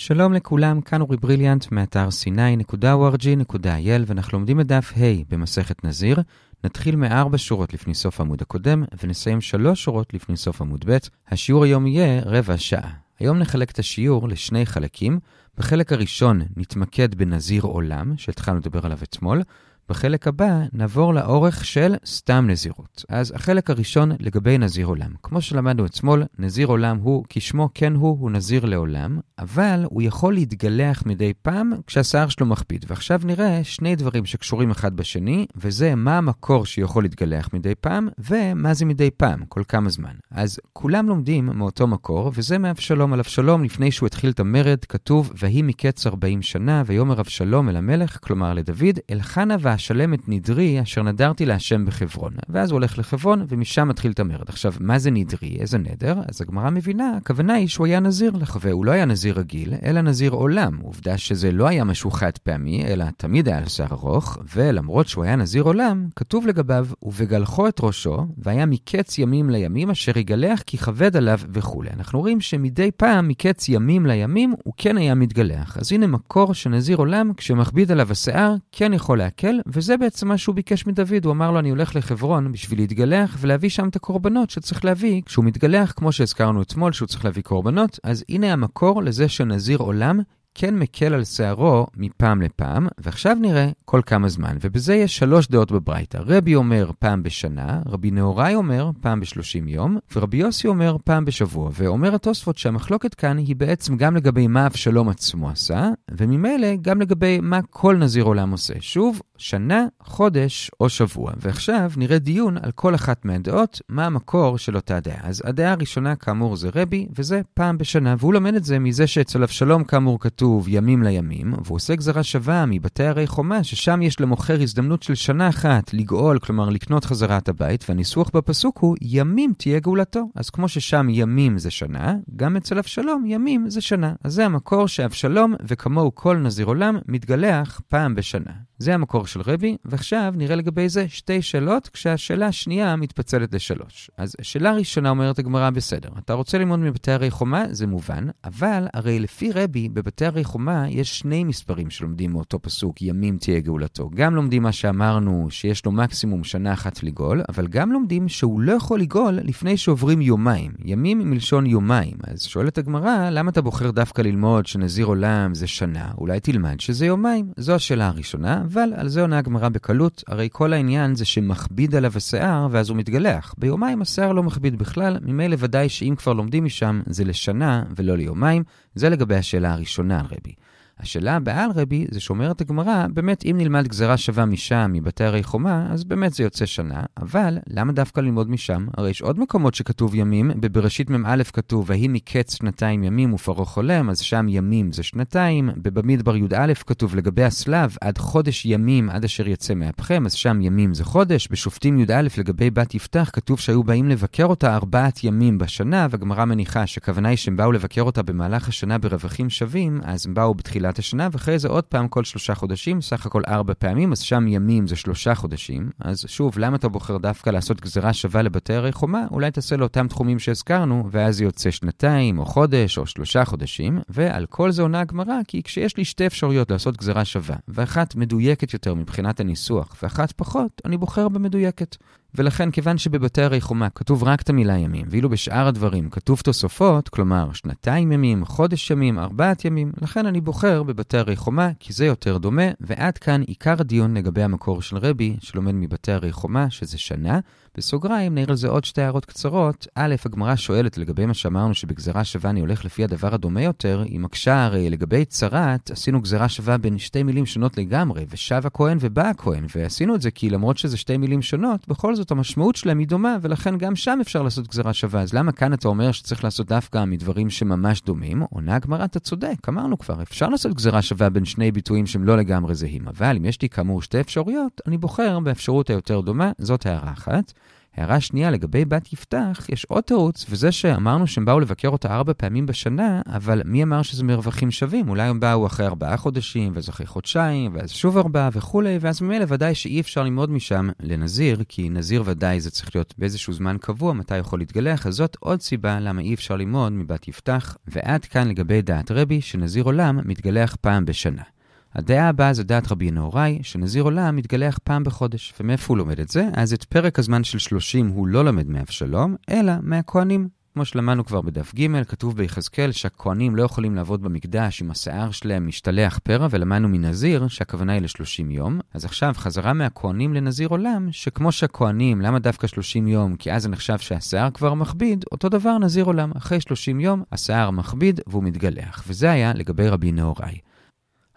שלום לכולם, כאן אורי בריליאנט מאתר c9.org.il ואנחנו לומדים את דף ה' במסכת נזיר. נתחיל מארבע שורות לפני סוף העמוד הקודם ונסיים שלוש שורות לפני סוף עמוד ב'. השיעור היום יהיה רבע שעה. היום נחלק את השיעור לשני חלקים. בחלק הראשון נתמקד בנזיר עולם, שהתחלנו לדבר עליו אתמול. בחלק הבא נעבור לאורך של סתם נזירות. אז החלק הראשון לגבי נזיר עולם. כמו שלמדנו אתמול, נזיר עולם הוא, כשמו כן הוא, הוא נזיר לעולם, אבל הוא יכול להתגלח מדי פעם כשהשיער שלו מכביד. ועכשיו נראה שני דברים שקשורים אחד בשני, וזה מה המקור שיכול להתגלח מדי פעם, ומה זה מדי פעם, כל כמה זמן. אז כולם לומדים מאותו מקור, וזה מאבשלום על אבשלום לפני שהוא התחיל את המרד, כתוב, ויהי מקץ 40 שנה, ויאמר אבשלום אל המלך, כלומר לדוד, אל חנה אשלם את נדרי אשר נדרתי להשם בחברון. ואז הוא הולך לחברון, ומשם מתחיל את המרד. עכשיו, מה זה נדרי? איזה נדר? אז הגמרא מבינה, הכוונה היא שהוא היה נזיר לחווה. הוא לא היה נזיר רגיל, אלא נזיר עולם. עובדה שזה לא היה משהו חד פעמי, אלא תמיד היה לשיער ארוך, ולמרות שהוא היה נזיר עולם, כתוב לגביו, ובגלחו את ראשו, והיה מקץ ימים לימים, אשר יגלח כי כבד עליו וכולי. אנחנו רואים שמדי פעם, מקץ ימים לימים, הוא כן היה מתגלח. אז הנה מקור שנזיר עולם, כשמכביד עליו השיער, כן יכול להקל, וזה בעצם מה שהוא ביקש מדוד. הוא אמר לו, אני הולך לחברון בשביל להתגלח ולהביא שם את הקורבנות שצריך להביא כשהוא מתגלח, כמו שהזכרנו אתמול, שהוא צריך להביא קורבנות. אז הנה המקור לזה שנזיר עולם כן מקל על שערו מפעם לפעם, ועכשיו נראה כל כמה זמן, ובזה יש שלוש דעות בברייתא. רבי אומר פעם בשנה, רבי נהוראי אומר פעם בשלושים יום, ורבי יוסי אומר פעם בשבוע. ואומר התוספות שהמחלוקת כאן היא בעצם גם לגבי מה אבשלום עצמו עשה, וממילא גם לגבי מה כל נזיר עולם עושה. שוב, שנה, חודש או שבוע. ועכשיו נראה דיון על כל אחת מהדעות, מה המקור של אותה דעה. אז הדעה הראשונה כאמור זה רבי, וזה פעם בשנה, והוא לומד את זה מזה שאצל אבשלום כאמור כתוב ימים לימים, והוא עושה גזרה שווה מבתי הרי חומה, ששם יש למוכר הזדמנות של שנה אחת לגאול, כלומר לקנות חזרה את הבית, והניסוח בפסוק הוא ימים תהיה גאולתו. אז כמו ששם ימים זה שנה, גם אצל אבשלום ימים זה שנה. אז זה המקור שאבשלום, וכמוהו כל נזיר עולם, מתגלח פעם בשנה. זה המקור של רבי, ועכשיו נראה לגבי זה שתי שאלות, כשהשאלה השנייה מתפצלת לשלוש. אז שאלה ראשונה אומרת הגמרא בסדר, אתה רוצה ללמוד מבתי הרי חומה? זה מובן, אבל הרי לפי רבי, בבתי הרי חומה יש שני מספרים שלומדים מאותו פסוק, ימים תהיה גאולתו. גם לומדים מה שאמרנו, שיש לו מקסימום שנה אחת לגאול, אבל גם לומדים שהוא לא יכול לגאול לפני שעוברים יומיים. ימים מלשון יומיים. אז שואלת הגמרא, למה אתה בוחר דווקא ללמוד שנזיר עולם זה שנה? אולי תלמד שזה יומיים. זו השאלה הראשונה, אבל על זה עונה הגמרא בקלות, הרי כל העניין זה שמכביד עליו השיער ואז הוא מתגלח. ביומיים השיער לא מכביד בכלל, ממילא ודאי שאם כבר לומדים משם זה לשנה ולא ליומיים. זה לגבי השאלה הראשונה על רבי. השאלה הבאה על רבי זה שאומרת הגמרא, באמת אם נלמד גזרה שווה משם, מבתי הרי חומה, אז באמת זה יוצא שנה, אבל למה דווקא ללמוד משם? הרי יש עוד מקומות שכתוב ימים, בבראשית מ"א כתוב, ויהי מקץ שנתיים ימים ופרעה חולם, אז שם ימים זה שנתיים, בבמדבר י"א כתוב לגבי הסלב, עד חודש ימים עד אשר יצא מאפכם, אז שם ימים זה חודש, בשופטים י"א לגבי בת יפתח כתוב שהיו באים לבקר אותה ארבעת ימים בשנה, והגמרא מניחה שכוונה היא שהם באו לבקר אותה במהלך השנה ברווחים שווים, אז הם באו בתחילה בתחילת השנה, ואחרי זה עוד פעם כל שלושה חודשים, סך הכל ארבע פעמים, אז שם ימים זה שלושה חודשים. אז שוב, למה אתה בוחר דווקא לעשות גזרה שווה לבתי הרי חומה? אולי תעשה לאותם תחומים שהזכרנו, ואז יוצא שנתיים, או חודש, או שלושה חודשים. ועל כל זה עונה הגמרא, כי כשיש לי שתי אפשרויות לעשות גזרה שווה, ואחת מדויקת יותר מבחינת הניסוח, ואחת פחות, אני בוחר במדויקת. ולכן, כיוון שבבתי הרי חומה כתוב רק את המילה ימים, ואילו בשאר הדברים כתוב תוספות, כלומר שנתיים ימים, חודש ימים, ארבעת ימים, לכן אני בוחר בבתי הרי חומה, כי זה יותר דומה, ועד כאן עיקר הדיון לגבי המקור של רבי, שלומד מבתי הרי חומה, שזה שנה. בסוגריים נעיר על זה עוד שתי הערות קצרות. א', הגמרא שואלת לגבי מה שאמרנו שבגזרה שווה אני הולך לפי הדבר הדומה יותר, היא מקשה הרי לגבי צרת, עשינו גזרה שווה בין שתי מילים שונות לגמרי, ושב הכהן ובא הכהן, ועשינו את זה כי למרות שזה שתי מילים שונות, בכל זאת המשמעות שלהם היא דומה, ולכן גם שם אפשר לעשות גזרה שווה. אז למה כאן אתה אומר שצריך לעשות דווקא מדברים שממש דומים? עונה הגמרא, אתה צודק, אמרנו כבר, אפשר לעשות גזרה שווה בין שני ביטויים שהם לא לגמרי זהים, אבל אם יש לי כאמור שתי אפשרויות, אני בוחר באפשרות היותר דומה, זאת הערה אחת. הערה שנייה, לגבי בת יפתח, יש עוד תירוץ, וזה שאמרנו שהם באו לבקר אותה ארבע פעמים בשנה, אבל מי אמר שזה מרווחים שווים? אולי הם באו אחרי ארבעה חודשים, ואז אחרי חודשיים, ואז שוב ארבעה וכולי, ואז ממילא ודאי שאי אפשר ללמוד משם לנזיר, כי נזיר ודאי זה צריך להיות באיזשהו זמן קבוע, מתי יכול להתגלח, אז זאת עוד סיבה למה אי אפשר ללמוד מבת יפתח. ועד כאן לגבי דעת רבי, שנזיר עולם מתגלח פעם בשנה. הדעה הבאה זה דעת רבי נהוראי, שנזיר עולם מתגלח פעם בחודש. ומאיפה הוא לומד את זה? אז את פרק הזמן של 30 הוא לא למד מאבשלום, אלא מהכהנים. כמו שלמדנו כבר בדף ג', כתוב ביחזקאל שהכהנים לא יכולים לעבוד במקדש אם השיער שלהם משתלח פרע, ולמדנו מנזיר שהכוונה היא ל-30 יום. אז עכשיו חזרה מהכהנים לנזיר עולם, שכמו שהכהנים, למה דווקא 30 יום? כי אז זה נחשב שהשיער כבר מכביד, אותו דבר נזיר עולם. אחרי 30 יום השיער מכביד והוא מתגלח. וזה היה לגבי רבי נהוראי.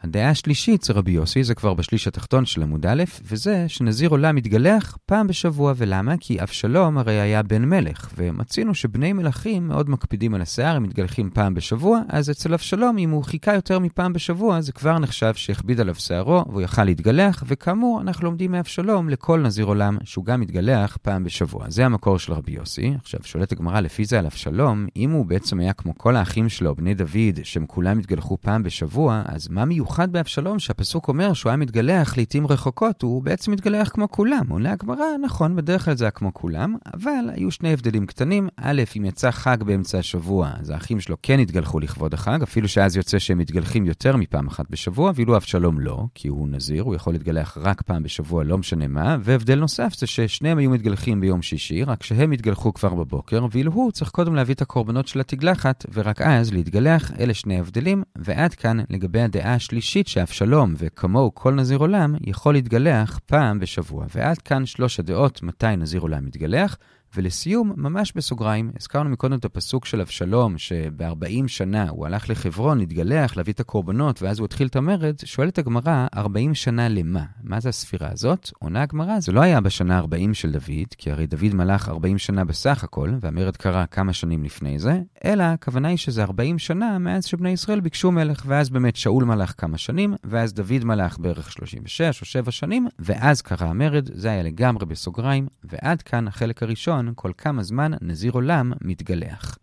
הדעה השלישית זה רבי יוסי, זה כבר בשליש התחתון של עמוד א', וזה שנזיר עולם מתגלח פעם בשבוע, ולמה? כי אבשלום הרי היה בן מלך, ומצינו שבני מלכים מאוד מקפידים על השיער, הם מתגלחים פעם בשבוע, אז אצל אבשלום, אם הוא חיכה יותר מפעם בשבוע, זה כבר נחשב שהכביד עליו שערו, והוא יכל להתגלח, וכאמור, אנחנו לומדים מאבשלום לכל נזיר עולם, שהוא גם מתגלח פעם בשבוע. זה המקור של רבי יוסי. עכשיו, שואלת הגמרא לפי זה על אבשלום, אם הוא בעצם היה כמו כל האחים שלו, בני דוד, שהם כולם התגלחו פעם בשבוע, אז מה? מיוחד באבשלום שהפסוק אומר שהוא היה מתגלח לעתים רחוקות, הוא בעצם מתגלח כמו כולם. עונה הגמרא, נכון, בדרך כלל זה היה כמו כולם, אבל היו שני הבדלים קטנים. א', אם יצא חג באמצע השבוע, אז האחים שלו כן התגלחו לכבוד החג, אפילו שאז יוצא שהם מתגלחים יותר מפעם אחת בשבוע, ואילו אבשלום לא, כי הוא נזיר, הוא יכול להתגלח רק פעם בשבוע, לא משנה מה. והבדל נוסף זה ששניהם היו מתגלחים ביום שישי, רק שהם התגלחו כבר בבוקר, ואילו הוא צריך קודם להביא את הקורבנות של התגלחת, ורק אז להתגלח. אלה שני הבדלים, ועד כאן לגבי הדעה השלישית. השלישית שאבשלום וכמוהו כל נזיר עולם יכול להתגלח פעם בשבוע. ועד כאן שלוש הדעות מתי נזיר עולם מתגלח. ולסיום, ממש בסוגריים, הזכרנו מקודם את הפסוק של אבשלום, שב-40 שנה הוא הלך לחברון להתגלח, להביא את הקורבנות, ואז הוא התחיל את המרד, שואלת הגמרא, 40 שנה למה? מה זה הספירה הזאת? עונה הגמרא, זה לא היה בשנה 40 של דוד, כי הרי דוד מלך 40 שנה בסך הכל, והמרד קרה כמה שנים לפני זה, אלא הכוונה היא שזה 40 שנה מאז שבני ישראל ביקשו מלך, ואז באמת שאול מלך כמה שנים, ואז דוד מלך בערך 36 או 7 שנים, ואז קרה המרד, זה היה לגמרי בסוגריים, ועד כאן החלק הראשון. כל כמה זמן נזיר עולם מתגלח.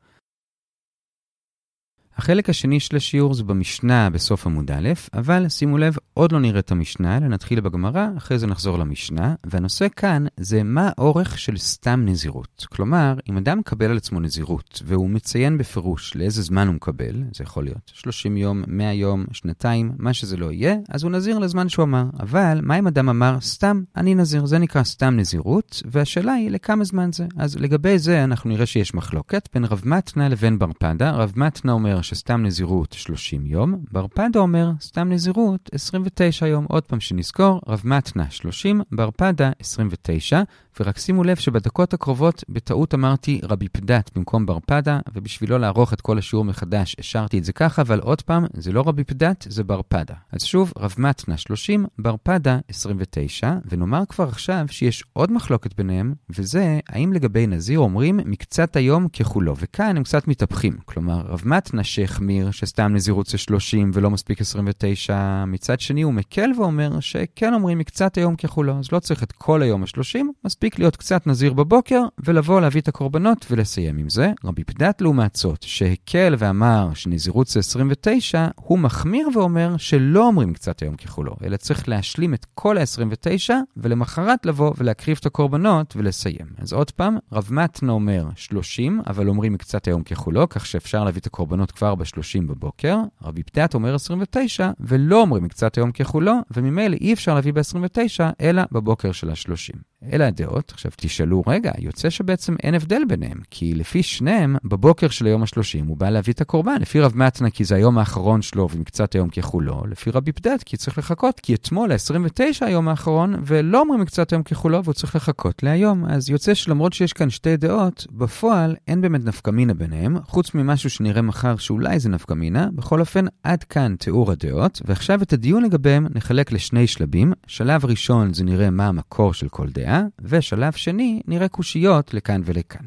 החלק השני של השיעור זה במשנה בסוף עמוד א', אבל שימו לב, עוד לא נראה את המשנה, אלא נתחיל בגמרא, אחרי זה נחזור למשנה, והנושא כאן זה מה האורך של סתם נזירות. כלומר, אם אדם מקבל על עצמו נזירות, והוא מציין בפירוש לאיזה זמן הוא מקבל, זה יכול להיות 30 יום, 100 יום, שנתיים, מה שזה לא יהיה, אז הוא נזיר לזמן שהוא אמר. אבל, מה אם אדם אמר, סתם, אני נזיר, זה נקרא סתם נזירות, והשאלה היא לכמה זמן זה. אז לגבי זה אנחנו נראה שיש מחלוקת בין רב מתנה לבין בר פדה. רב מתנה אומר שסתם נזירות 30 יום, בר פדה אומר סתם נזירות 29 יום. עוד פעם שנזכור, רב מתנה 30, בר פדה 29, ורק שימו לב שבדקות הקרובות בטעות אמרתי רבי פדת במקום בר פדה, ובשביל לא לערוך את כל השיעור מחדש השארתי את זה ככה, אבל עוד פעם, זה לא רבי פדת, זה בר פדה. אז שוב, רב מתנה 30, בר פדה 29, ונאמר כבר עכשיו שיש עוד מחלוקת ביניהם, וזה האם לגבי נזיר אומרים מקצת היום ככולו, וכאן הם קצת מתהפכים. כלומר, רב מתנה שהחמיר שסתם נזירות זה 30 ולא מספיק 29, מצד שני הוא מקל ואומר שכן אומרים מקצת היום ככולו, אז לא צריך את כל היום ה-30, מספיק מספיק להיות קצת נזיר בבוקר, ולבוא להביא את הקורבנות ולסיים עם זה. רבי פדת לעומת זאת, שהקל ואמר שנזירות זה 29, הוא מחמיר ואומר שלא אומרים קצת היום ככולו, אלא צריך להשלים את כל ה-29, ולמחרת לבוא ולהקריב את הקורבנות ולסיים. אז עוד פעם, רב מתנה אומר 30, אבל אומרים קצת היום ככולו, כך שאפשר להביא את הקורבנות כבר ב-30 בבוקר. רבי פדת אומר 29, ולא אומרים קצת היום ככולו, וממילא אי אפשר להביא ב-29, אלא בבוקר של ה-30. אלה הדעות. עכשיו תשאלו, רגע, יוצא שבעצם אין הבדל ביניהם, כי לפי שניהם, בבוקר של היום ה-30 הוא בא להביא את הקורבן. לפי רב מתנה, כי זה היום האחרון שלו ומקצת היום ככולו, לפי רבי פדת, כי צריך לחכות, כי אתמול, ה-29 היום האחרון, ולא אומרים מקצת היום ככולו, והוא צריך לחכות להיום. אז יוצא שלמרות שיש כאן שתי דעות, בפועל אין באמת נפקמינה ביניהם, חוץ ממשהו שנראה מחר שאולי זה נפקמינה. בכל אופן, עד כאן תיאור הדעות, ועכשיו את הדיון לגביהם נחלק לשני שלבים. שלב ראשון זה נראה מה המקור של כל דעה. ושלב שני, נראה קושיות לכאן ולכאן.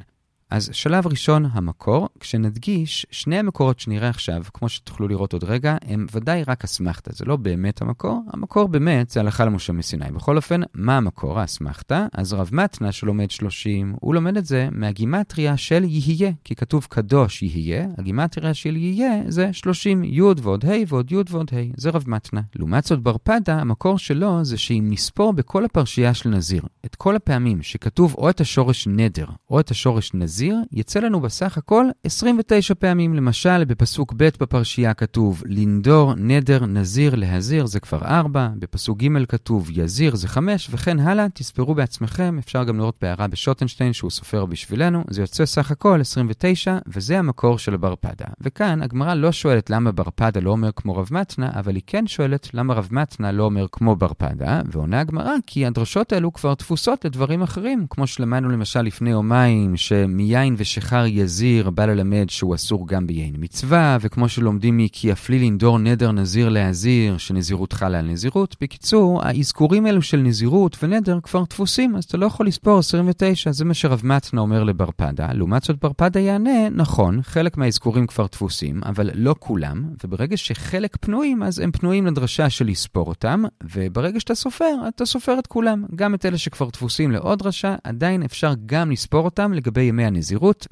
אז שלב ראשון, המקור, כשנדגיש, שני המקורות שנראה עכשיו, כמו שתוכלו לראות עוד רגע, הם ודאי רק אסמכתה, זה לא באמת המקור, המקור באמת זה הלכה למשה מסיני. בכל אופן, מה המקור, האסמכתה? אז רב מתנה שלומד 30, הוא לומד את זה מהגימטריה של יהיה, כי כתוב קדוש יהיה, הגימטריה של יהיה זה 30 י' ועוד ה' ועוד י' ועוד ה', זה רב מתנה. לעומת זאת ברפדה, המקור שלו זה שאם נספור בכל הפרשייה של נזיר, את כל הפעמים שכתוב או את השורש נדר או את השורש נזיר, יצא לנו בסך הכל 29 פעמים. למשל, בפסוק ב' בפרשייה כתוב לנדור, נדר, נזיר, להזיר, זה כבר 4, בפסוק ג' כתוב יזיר, זה 5, וכן הלאה, תספרו בעצמכם, אפשר גם לראות בהערה בשוטנשטיין שהוא סופר בשבילנו, זה יוצא סך הכל 29, וזה המקור של ברפדה. וכאן הגמרא לא שואלת למה ברפדה לא אומר כמו רב מתנה, אבל היא כן שואלת למה רב מתנה לא אומר כמו ברפדה, ועונה הגמרא כי הדרשות האלו כבר תפוסות לדברים אחרים, כמו שלמדנו למשל לפני יומיים, שמיין ושחר יזיר בא ללמד שהוא אסור גם ביין מצווה, וכמו שלומדים מ"כי אפלי לנדור נדר נזיר להזיר", שנזירות חלה על נזירות. בקיצור, האזכורים האלו של נזירות ונדר כבר דפוסים, אז אתה לא יכול לספור 29, זה מה שרב מתנה אומר לברפדה. לעומת זאת ברפדה יענה, נכון, חלק מהאזכורים כבר דפוסים, אבל לא כולם, וברגע שחלק פנויים, אז הם פנויים לדרשה של לספור אותם, וברגע שאתה סופר, אתה סופר את כולם. גם את אלה שכבר דפוסים לעוד דרשה, עדיין אפשר גם לספור אותם לגבי ימי הנזירות,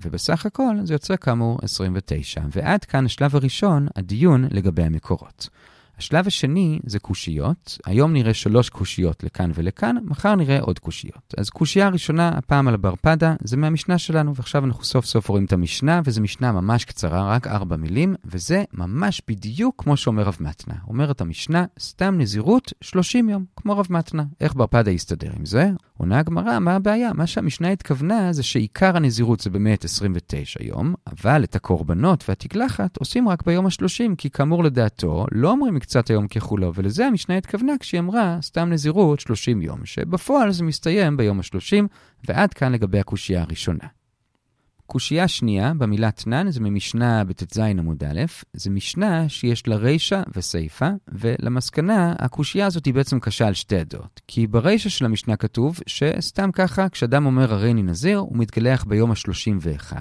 ובסך הכל זה יוצא כאמור 29. ועד כאן השלב הראשון, הדיון לגבי המקורות. השלב השני זה קושיות. היום נראה שלוש קושיות לכאן ולכאן, מחר נראה עוד קושיות. אז קושייה הראשונה, הפעם על הברפדה, זה מהמשנה שלנו, ועכשיו אנחנו סוף סוף רואים את המשנה, וזו משנה ממש קצרה, רק ארבע מילים, וזה ממש בדיוק כמו שאומר רב מתנה. אומרת המשנה, סתם נזירות 30 יום, כמו רב מתנה. איך ברפדה יסתדר עם זה? עונה הגמרא, מה הבעיה? מה שהמשנה התכוונה זה שעיקר הנזירות זה באמת 29 יום, אבל את הקורבנות והתגלחת עושים רק ביום ה-30, כי כאמור לדעתו, לא אומרים מקצת היום ככולו, ולזה המשנה התכוונה כשהיא אמרה סתם נזירות 30 יום, שבפועל זה מסתיים ביום ה-30, ועד כאן לגבי הקושייה הראשונה. קושייה שנייה, במילה תנן, זה ממשנה בט"ז עמוד א', זה משנה שיש לה רישה וסיפה, ולמסקנה, הקושייה הזאת היא בעצם קשה על שתי הדעות. כי ברישה של המשנה כתוב שסתם ככה, כשאדם אומר הריני נזיר, הוא מתגלח ביום ה-31.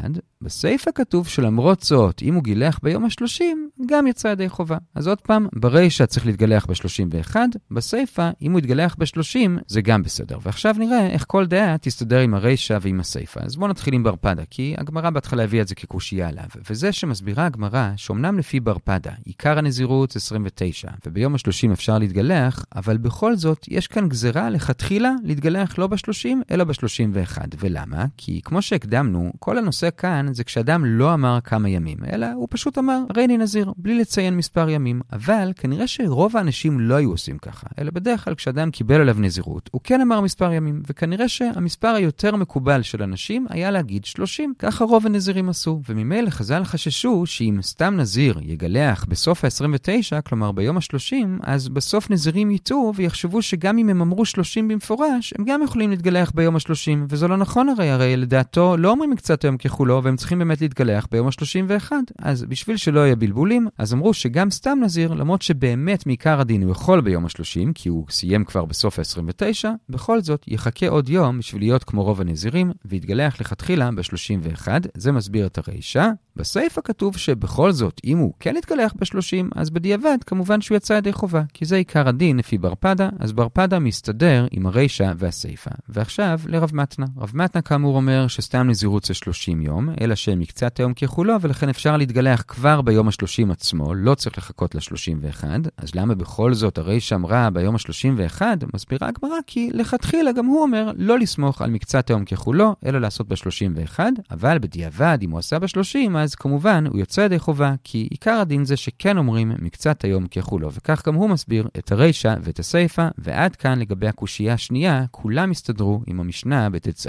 בסיפה כתוב שלמרות זאת, אם הוא גילח ביום ה-30, גם יצא ידי חובה. אז עוד פעם, ברישה צריך להתגלח ב-31, בסיפה, אם הוא יתגלח ב-30, זה גם בסדר. ועכשיו נראה איך כל דעה תסתדר עם הרישה ועם הסיפה. אז בואו נתחיל עם ברפדה, כי הגמרא בהתחלה הביאה את זה כקושייה עליו, וזה שמסבירה הגמרא שאומנם לפי בר פדה, עיקר הנזירות 29, וביום ה-30 אפשר להתגלח, אבל בכל זאת יש כאן גזרה לכתחילה להתגלח לא ב-30, אלא ב-31. ולמה? כי כמו שהקדמנו, כל הנושא כאן זה כשאדם לא אמר כמה ימים, אלא הוא פשוט אמר, הרי אני נזיר, בלי לציין מספר ימים. אבל כנראה שרוב האנשים לא היו עושים ככה, אלא בדרך כלל כשאדם קיבל עליו נזירות, הוא כן אמר מספר ימים, וכנראה שהמספר היותר מקובל של אנשים היה להגיד 30. ככה רוב הנזירים עשו, וממילא חז"ל חששו שאם סתם נזיר יגלח בסוף ה-29, כלומר ביום ה-30, אז בסוף נזירים יטעו ויחשבו שגם אם הם אמרו 30 במפורש, הם גם יכולים להתגלח ביום ה-30, וזה לא נכון הרי, הרי לדעתו לא אומרים מקצת היום ככולו, והם צריכים באמת להתגלח ביום ה-31. אז בשביל שלא יהיה בלבולים, אז אמרו שגם סתם נזיר, למרות שבאמת מעיקר הדין הוא יכול ביום ה-30, כי הוא סיים כבר בסוף ה-29, בכל זאת יחכה עוד יום בשביל להיות כמו רוב הנזירים, ויתגלח לכתחילה ב-31. אחד, זה מסביר את הרישה. בסיפא כתוב שבכל זאת, אם הוא כן יתקלח ב-30, אז בדיעבד כמובן שהוא יצא ידי חובה, כי זה עיקר הדין לפי בר פדה, אז בר פדה מסתדר עם הרישה והסיפא. ועכשיו לרב מתנה. רב מתנה כאמור אומר שסתם נזירות זה 30 יום, אלא שמקצת היום ככולו, ולכן אפשר להתגלח כבר ביום ה-30 עצמו, לא צריך לחכות ל-31. אז למה בכל זאת הרישה אמרה ביום ה-31? מסבירה הגמרא כי לכתחילה גם הוא אומר לא לסמוך על מקצת היום ככולו, אלא לעשות ב-31, אבל בדיעבד, אם הוא עשה ב-30, אז כמובן הוא יוצא ידי חובה, כי עיקר הדין זה שכן אומרים מקצת היום ככולו, וכך גם הוא מסביר את הרישה ואת הסיפה, ועד כאן לגבי הקושייה השנייה, כולם הסתדרו עם המשנה בט"ז.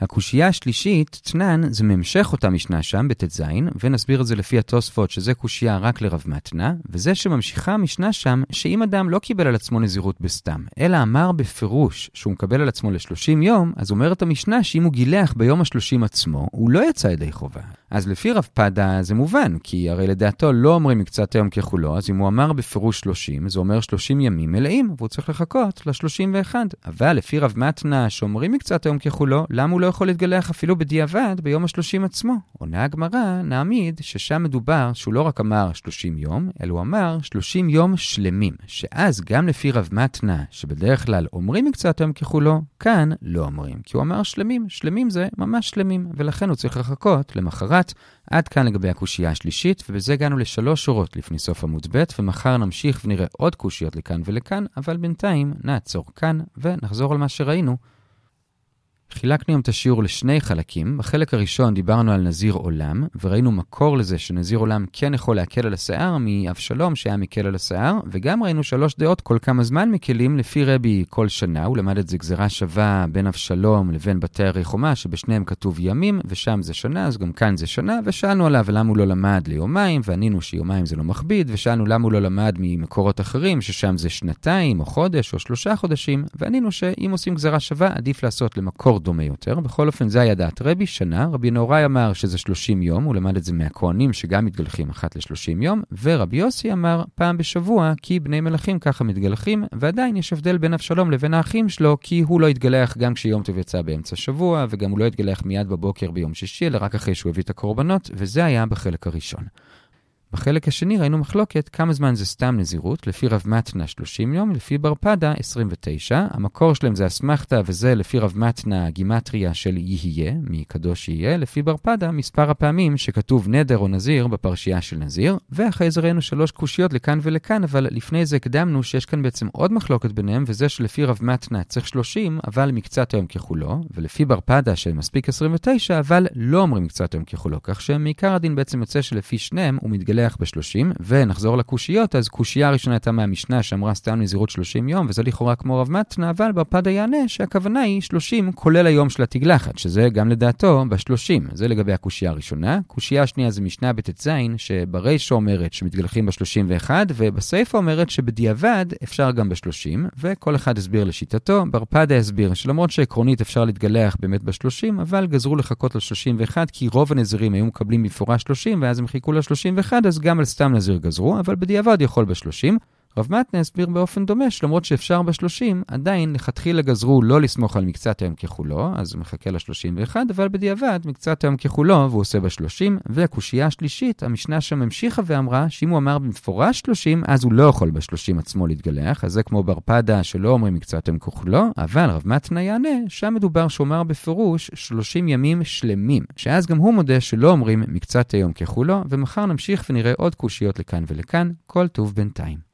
הקושייה השלישית, תנן, זה מהמשך אותה משנה שם, בט"ז, ונסביר את זה לפי התוספות, שזה קושייה רק לרב מתנה, וזה שממשיכה המשנה שם, שאם אדם לא קיבל על עצמו נזירות בסתם, אלא אמר בפירוש שהוא מקבל על עצמו ל-30 יום, אז אומרת המשנה שאם הוא גילח ביום ה-30 עצמו, הוא לא יצא ידי חובה. אז לפי רב פדה זה מובן, כי הרי לדעתו לא אומרים מקצת היום ככולו, אז אם הוא אמר בפירוש 30, זה אומר 30 ימים מלאים, והוא צריך לחכות ל-31. אבל לפי רב מתנה, שאומרים מקצת היום ככולו, למה הוא לא יכול להתגלח אפילו בדיעבד ביום ה-30 עצמו. עונה הגמרא, נעמיד ששם מדובר שהוא לא רק אמר 30 יום, אלא הוא אמר 30 יום שלמים, שאז גם לפי רב מתנה, שבדרך כלל אומרים מקצת היום ככולו, כאן לא אומרים, כי הוא אמר שלמים, שלמים זה ממש שלמים, ולכן הוא צריך לחכות למחרת. עד כאן לגבי הקושייה השלישית, ובזה הגענו לשלוש שורות לפני סוף עמוד ב', ומחר נמשיך ונראה עוד קושיות לכאן ולכאן, אבל בינתיים נעצור כאן ונחזור על מה שראינו. חילקנו היום את השיעור לשני חלקים. בחלק הראשון דיברנו על נזיר עולם, וראינו מקור לזה שנזיר עולם כן יכול להקל על השיער מאבשלום שהיה מקל על השיער, וגם ראינו שלוש דעות כל כמה זמן מקלים לפי רבי כל שנה, הוא למד את זה גזירה שווה בין אבשלום לבין בתי הרי חומה, שבשניהם כתוב ימים, ושם זה שנה, אז גם כאן זה שנה, ושאלנו עליו למה הוא לא למד ליומיים, וענינו שיומיים זה לא מכביד, ושאלנו למה הוא לא למד ממקורות אחרים, ששם זה שנתיים, או חודש, או שלושה חודשים, וענינו שאם עושים גזירה שווה, עדיף לעשות למקור דומה יותר. בכל אופן, זה היה דעת רבי, שנה. רבי נהוראי אמר שזה 30 יום, הוא למד את זה מהכהנים שגם מתגלחים אחת ל-30 יום, ורבי יוסי אמר פעם בשבוע, כי בני מלכים ככה מתגלחים, ועדיין יש הבדל בין אבשלום לבין האחים שלו, כי הוא לא התגלח גם כשיום טוב יצא באמצע שבוע, וגם הוא לא התגלח מיד בבוקר ביום שישי, אלא רק אחרי שהוא הביא את הקורבנות, וזה היה בחלק הראשון. בחלק השני ראינו מחלוקת כמה זמן זה סתם נזירות, לפי רב מתנה 30 יום, לפי בר פדה 29. המקור שלהם זה אסמכתה, וזה לפי רב מתנה גימטריה של יהיה, מקדוש יהיה, לפי בר פדה מספר הפעמים שכתוב נדר או נזיר בפרשייה של נזיר, ואחרי זה ראינו שלוש קושיות לכאן ולכאן, אבל לפני זה הקדמנו שיש כאן בעצם עוד מחלוקת ביניהם, וזה שלפי רב מתנה צריך 30, אבל מקצת היום ככולו, ולפי בר פדה שמספיק 29, אבל לא אומרים מקצת היום ככולו, כך שמעיקר הדין בעצם יוצא שלפי שניהם הוא מתגלה מתגלח ב-30, ונחזור לקושיות, אז קושייה הראשונה הייתה מהמשנה שאמרה סתם נזירות 30 יום, וזה לכאורה כמו רב מתנה, אבל בפדה יענה שהכוונה היא 30 כולל היום של התגלחת, שזה גם לדעתו ב-30. זה לגבי הקושייה הראשונה. קושייה השנייה זה משנה בט"ז, שברישה אומרת שמתגלחים ב-31, ובסייפה אומרת שבדיעבד אפשר גם ב-30, וכל אחד הסביר לשיטתו. ברפדה הסביר שלמרות שעקרונית אפשר להתגלח באמת ב-30, אבל גזרו לחכות ל-31, כי רוב הנזירים היו מקבלים מפורש 30, ואז הם חיכו ל-31, אז גם על סתם נזיר גזרו, אבל בדיעבד יכול ב-30. רב מתנה הסביר באופן דומה שלמרות שאפשר ב-30, עדיין לכתחילה גזרו לא לסמוך על מקצת היום ככולו, אז הוא מחכה ל-31, אבל בדיעבד מקצת היום ככולו והוא עושה ב-30. והקושייה השלישית, המשנה שם המשיכה ואמרה שאם הוא אמר במפורש 30, אז הוא לא יכול ב-30 עצמו להתגלח, אז זה כמו ברפדה שלא אומרים מקצת היום ככולו, אבל רב מתנה יענה, שם מדובר שהוא אמר בפירוש 30 ימים שלמים, שאז גם הוא מודה שלא אומרים מקצת היום ככולו, ומחר נמשיך ונראה עוד קושיות לכאן ולכאן, כל טוב בינתיים.